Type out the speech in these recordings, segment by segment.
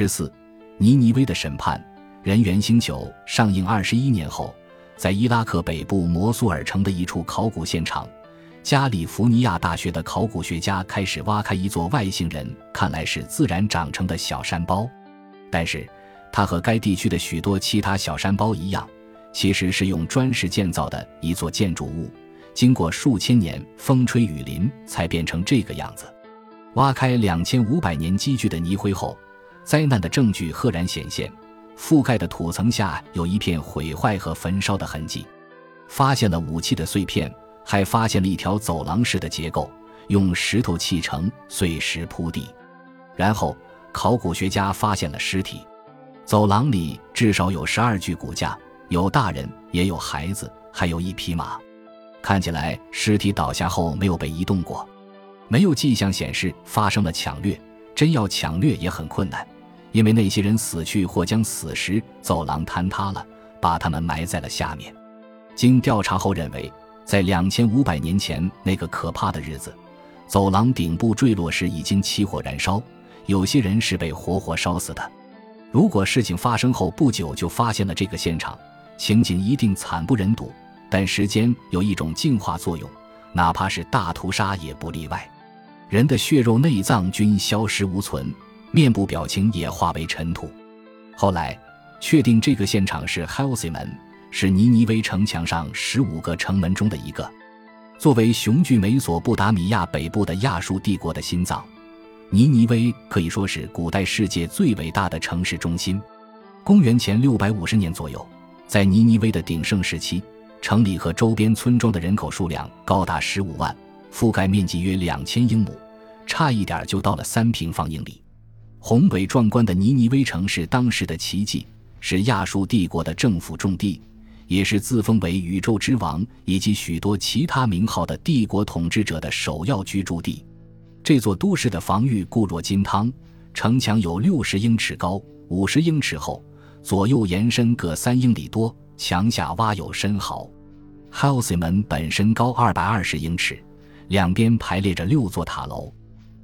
十四，尼尼微的审判。人猿星球上映二十一年后，在伊拉克北部摩苏尔城的一处考古现场，加利福尼亚大学的考古学家开始挖开一座外星人看来是自然长成的小山包，但是它和该地区的许多其他小山包一样，其实是用砖石建造的一座建筑物，经过数千年风吹雨淋才变成这个样子。挖开两千五百年积聚的泥灰后，灾难的证据赫然显现。覆盖的土层下有一片毁坏和焚烧的痕迹，发现了武器的碎片，还发现了一条走廊式的结构，用石头砌成，碎石铺地。然后，考古学家发现了尸体。走廊里至少有十二具骨架，有大人，也有孩子，还有一匹马。看起来尸体倒下后没有被移动过，没有迹象显示发生了抢掠。真要抢掠也很困难。因为那些人死去或将死时，走廊坍塌了，把他们埋在了下面。经调查后认为，在两千五百年前那个可怕的日子，走廊顶部坠落时已经起火燃烧，有些人是被活活烧死的。如果事情发生后不久就发现了这个现场，情景一定惨不忍睹。但时间有一种净化作用，哪怕是大屠杀也不例外，人的血肉内脏均消失无存。面部表情也化为尘土。后来确定这个现场是 Halsey 门，是尼尼微城墙上十五个城门中的一个。作为雄踞美索不达米亚北部的亚述帝国的心脏，尼尼微可以说是古代世界最伟大的城市中心。公元前六百五十年左右，在尼尼微的鼎盛时期，城里和周边村庄的人口数量高达十五万，覆盖面积约两千英亩，差一点就到了三平方英里。宏伟壮观的尼尼微城是当时的奇迹，是亚述帝国的政府重地，也是自封为宇宙之王以及许多其他名号的帝国统治者的首要居住地。这座都市的防御固若金汤，城墙有六十英尺高，五十英尺厚，左右延伸各三英里多，墙下挖有深壕。Halsey 门本身高二百二十英尺，两边排列着六座塔楼。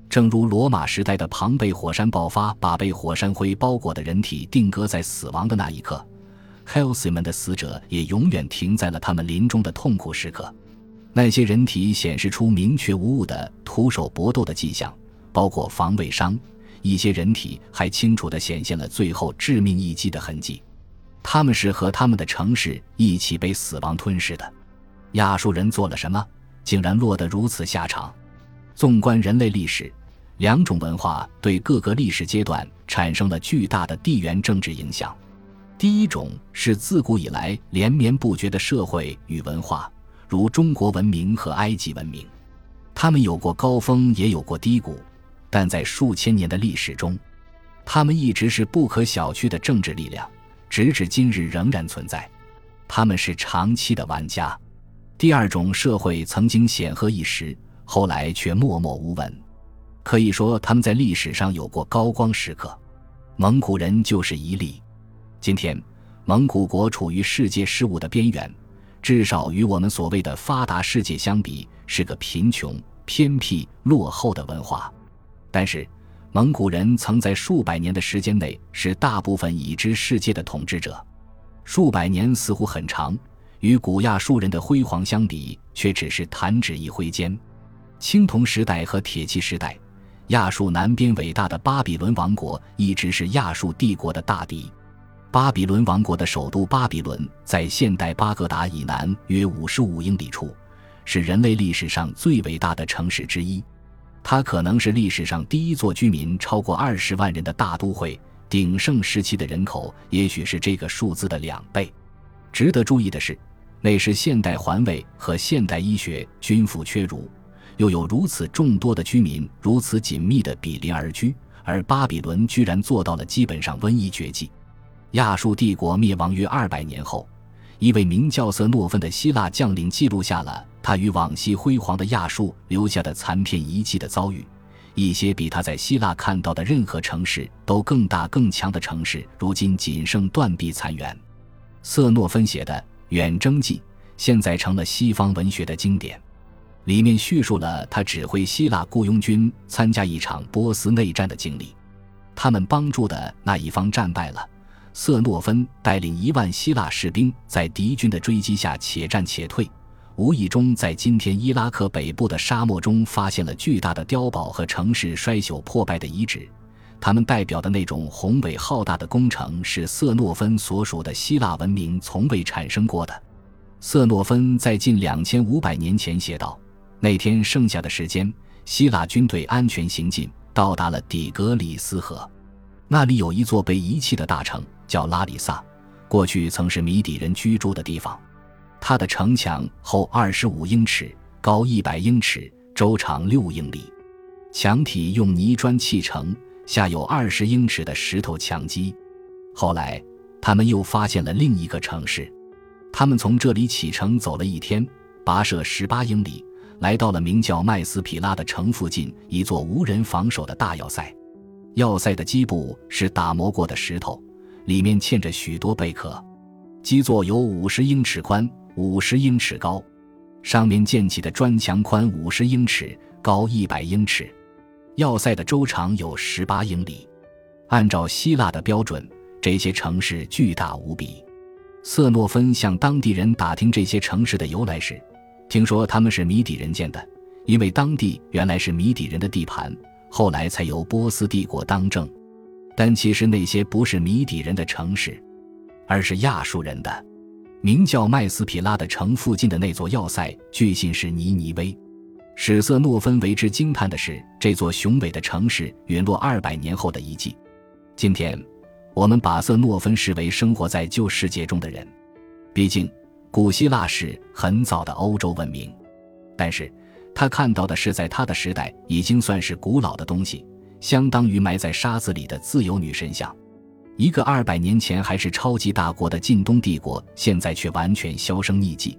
正如罗马时代的庞贝火山爆发，把被火山灰包裹的人体定格在死亡的那一刻 h e l s y 们的死者也永远停在了他们临终的痛苦时刻。那些人体显示出明确无误的徒手搏斗的迹象，包括防卫伤。一些人体还清楚地显现了最后致命一击的痕迹。他们是和他们的城市一起被死亡吞噬的。亚述人做了什么，竟然落得如此下场？纵观人类历史，两种文化对各个历史阶段产生了巨大的地缘政治影响。第一种是自古以来连绵不绝的社会与文化，如中国文明和埃及文明，他们有过高峰，也有过低谷，但在数千年的历史中，他们一直是不可小觑的政治力量，直至今日仍然存在。他们是长期的玩家。第二种社会曾经显赫一时。后来却默默无闻，可以说他们在历史上有过高光时刻。蒙古人就是一例。今天，蒙古国处于世界事务的边缘，至少与我们所谓的发达世界相比，是个贫穷、偏僻、落后的文化。但是，蒙古人曾在数百年的时间内是大部分已知世界的统治者。数百年似乎很长，与古亚述人的辉煌相比，却只是弹指一挥间。青铜时代和铁器时代，亚述南边伟大的巴比伦王国一直是亚述帝国的大敌。巴比伦王国的首都巴比伦在现代巴格达以南约五十五英里处，是人类历史上最伟大的城市之一。它可能是历史上第一座居民超过二十万人的大都会，鼎盛时期的人口也许是这个数字的两倍。值得注意的是，那时现代环卫和现代医学均负缺如。又有如此众多的居民如此紧密的比邻而居，而巴比伦居然做到了基本上瘟疫绝迹。亚述帝国灭亡约二百年后，一位名叫瑟诺芬的希腊将领记录下了他与往昔辉煌的亚述留下的残片遗迹的遭遇。一些比他在希腊看到的任何城市都更大更强的城市，如今仅剩断壁残垣。瑟诺芬写的《远征记》现在成了西方文学的经典。里面叙述了他指挥希腊雇佣军参加一场波斯内战的经历。他们帮助的那一方战败了。瑟诺芬带领一万希腊士兵在敌军的追击下且战且退，无意中在今天伊拉克北部的沙漠中发现了巨大的碉堡和城市衰朽破败的遗址。他们代表的那种宏伟浩大的工程，是瑟诺芬所属的希腊文明从未产生过的。瑟诺芬在近两千五百年前写道：“那天剩下的时间，希腊军队安全行进，到达了底格里斯河。那里有一座被遗弃的大城，叫拉里萨，过去曾是米底人居住的地方。它的城墙厚二十五英尺，高一百英尺，周长六英里，墙体用泥砖砌成。”下有二十英尺的石头墙基。后来，他们又发现了另一个城市。他们从这里启程走了一天，跋涉十八英里，来到了名叫麦斯皮拉的城附近一座无人防守的大要塞。要塞的基部是打磨过的石头，里面嵌着许多贝壳。基座有五十英尺宽，五十英尺高，上面建起的砖墙宽五十英尺，高一百英尺。要塞的周长有十八英里，按照希腊的标准，这些城市巨大无比。瑟诺芬向当地人打听这些城市的由来时，听说他们是米底人建的，因为当地原来是米底人的地盘，后来才由波斯帝国当政。但其实那些不是米底人的城市，而是亚述人的。名叫麦斯皮拉的城附近的那座要塞，据信是尼尼微。史瑟诺芬为之惊叹的是，这座雄伟的城市陨落二百年后的遗迹。今天，我们把瑟诺芬视为生活在旧世界中的人。毕竟，古希腊是很早的欧洲文明，但是他看到的是在他的时代已经算是古老的东西，相当于埋在沙子里的自由女神像。一个二百年前还是超级大国的近东帝国，现在却完全销声匿迹。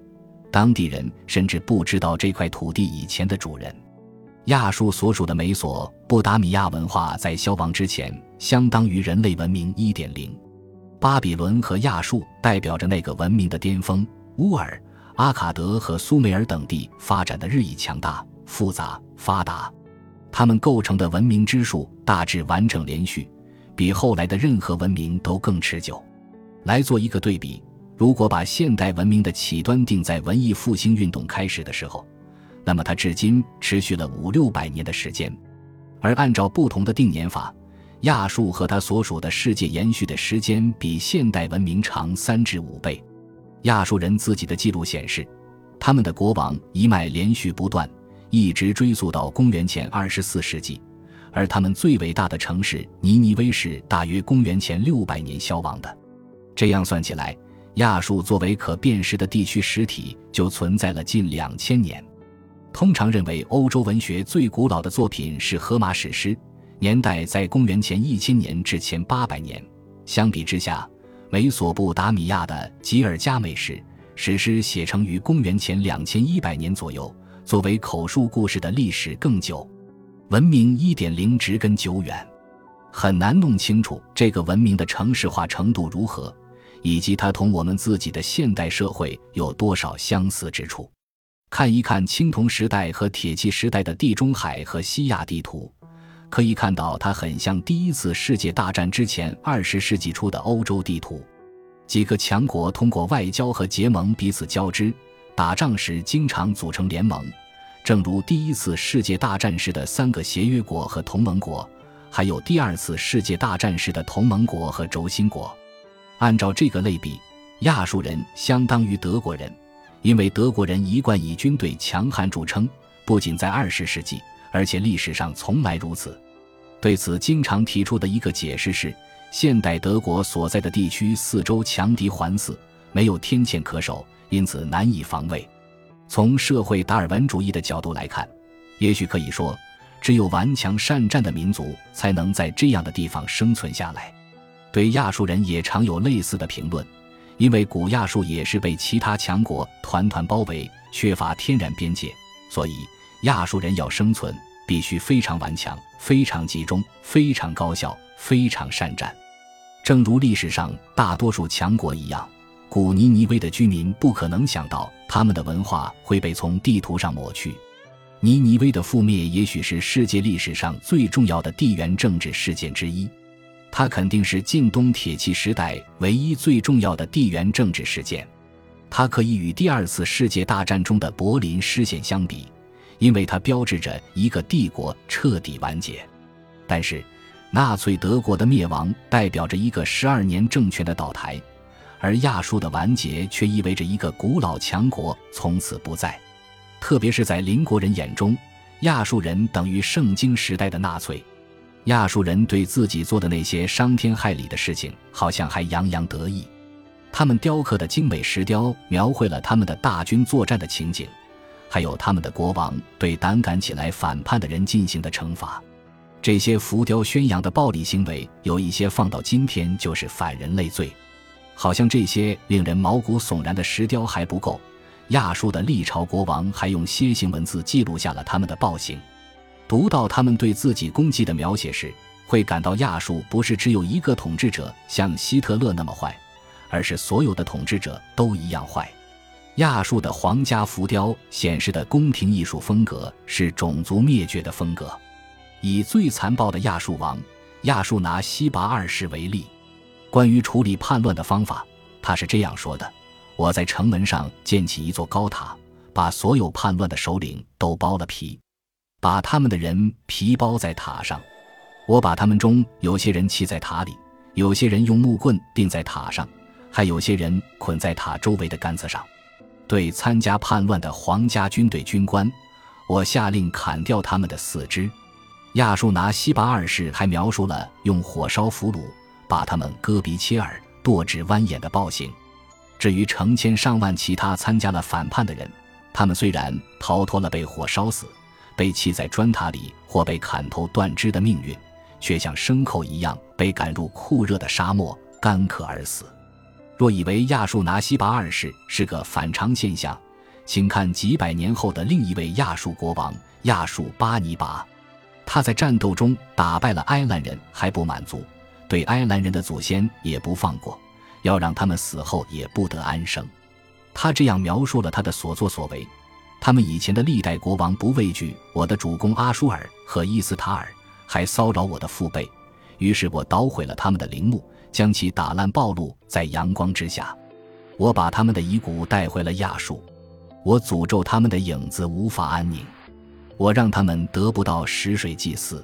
当地人甚至不知道这块土地以前的主人。亚述所属的美索不达米亚文化在消亡之前，相当于人类文明1.0。巴比伦和亚述代表着那个文明的巅峰。乌尔、阿卡德和苏美尔等地发展的日益强大、复杂、发达，他们构成的文明之树大致完整连续，比后来的任何文明都更持久。来做一个对比。如果把现代文明的起端定在文艺复兴运动开始的时候，那么它至今持续了五六百年的时间。而按照不同的定年法，亚述和它所属的世界延续的时间比现代文明长三至五倍。亚述人自己的记录显示，他们的国王一脉连续不断，一直追溯到公元前二十四世纪，而他们最伟大的城市尼尼微是大约公元前六百年消亡的。这样算起来。亚述作为可辨识的地区实体，就存在了近两千年。通常认为，欧洲文学最古老的作品是荷马史诗，年代在公元前一千年至前八百年。相比之下，美索不达米亚的吉尔加美什史诗写成于公元前两千一百年左右，作为口述故事的历史更久，文明一点零植根久远，很难弄清楚这个文明的城市化程度如何。以及它同我们自己的现代社会有多少相似之处？看一看青铜时代和铁器时代的地中海和西亚地图，可以看到它很像第一次世界大战之前二十世纪初的欧洲地图。几个强国通过外交和结盟彼此交织，打仗时经常组成联盟，正如第一次世界大战时的三个协约国和同盟国，还有第二次世界大战时的同盟国和轴心国。按照这个类比，亚述人相当于德国人，因为德国人一贯以军队强悍著称，不仅在二十世纪，而且历史上从来如此。对此，经常提出的一个解释是，现代德国所在的地区四周强敌环伺，没有天堑可守，因此难以防卫。从社会达尔文主义的角度来看，也许可以说，只有顽强善战的民族才能在这样的地方生存下来。对亚述人也常有类似的评论，因为古亚述也是被其他强国团团包围，缺乏天然边界，所以亚述人要生存必须非常顽强、非常集中、非常高效、非常善战。正如历史上大多数强国一样，古尼尼微的居民不可能想到他们的文化会被从地图上抹去。尼尼微的覆灭也许是世界历史上最重要的地缘政治事件之一。它肯定是近东铁器时代唯一最重要的地缘政治事件。它可以与第二次世界大战中的柏林失陷相比，因为它标志着一个帝国彻底完结。但是，纳粹德国的灭亡代表着一个十二年政权的倒台，而亚述的完结却意味着一个古老强国从此不在。特别是在邻国人眼中，亚述人等于圣经时代的纳粹。亚述人对自己做的那些伤天害理的事情，好像还洋洋得意。他们雕刻的精美石雕描绘了他们的大军作战的情景，还有他们的国王对胆敢起来反叛的人进行的惩罚。这些浮雕宣扬的暴力行为，有一些放到今天就是反人类罪。好像这些令人毛骨悚然的石雕还不够，亚述的历朝国王还用楔形文字记录下了他们的暴行。读到他们对自己功绩的描写时，会感到亚述不是只有一个统治者像希特勒那么坏，而是所有的统治者都一样坏。亚述的皇家浮雕显示的宫廷艺术风格是种族灭绝的风格。以最残暴的亚述王亚述拿西拔二世为例，关于处理叛乱的方法，他是这样说的：“我在城门上建起一座高塔，把所有叛乱的首领都剥了皮。”把他们的人皮包在塔上，我把他们中有些人砌在塔里，有些人用木棍钉在塔上，还有些人捆在塔周围的杆子上。对参加叛乱的皇家军队军官，我下令砍掉他们的四肢。亚述拿西拔二世还描述了用火烧俘虏，把他们割鼻切耳、剁指剜眼的暴行。至于成千上万其他参加了反叛的人，他们虽然逃脱了被火烧死。被弃在砖塔里或被砍头断肢的命运，却像牲口一样被赶入酷热的沙漠，干渴而死。若以为亚述拿西拔二世是个反常现象，请看几百年后的另一位亚述国王亚述巴尼拔。他在战斗中打败了埃兰人还不满足，对埃兰人的祖先也不放过，要让他们死后也不得安生。他这样描述了他的所作所为。他们以前的历代国王不畏惧我的主公阿舒尔和伊斯塔尔，还骚扰我的父辈，于是我捣毁了他们的陵墓，将其打烂暴露在阳光之下。我把他们的遗骨带回了亚述，我诅咒他们的影子无法安宁，我让他们得不到食水祭祀。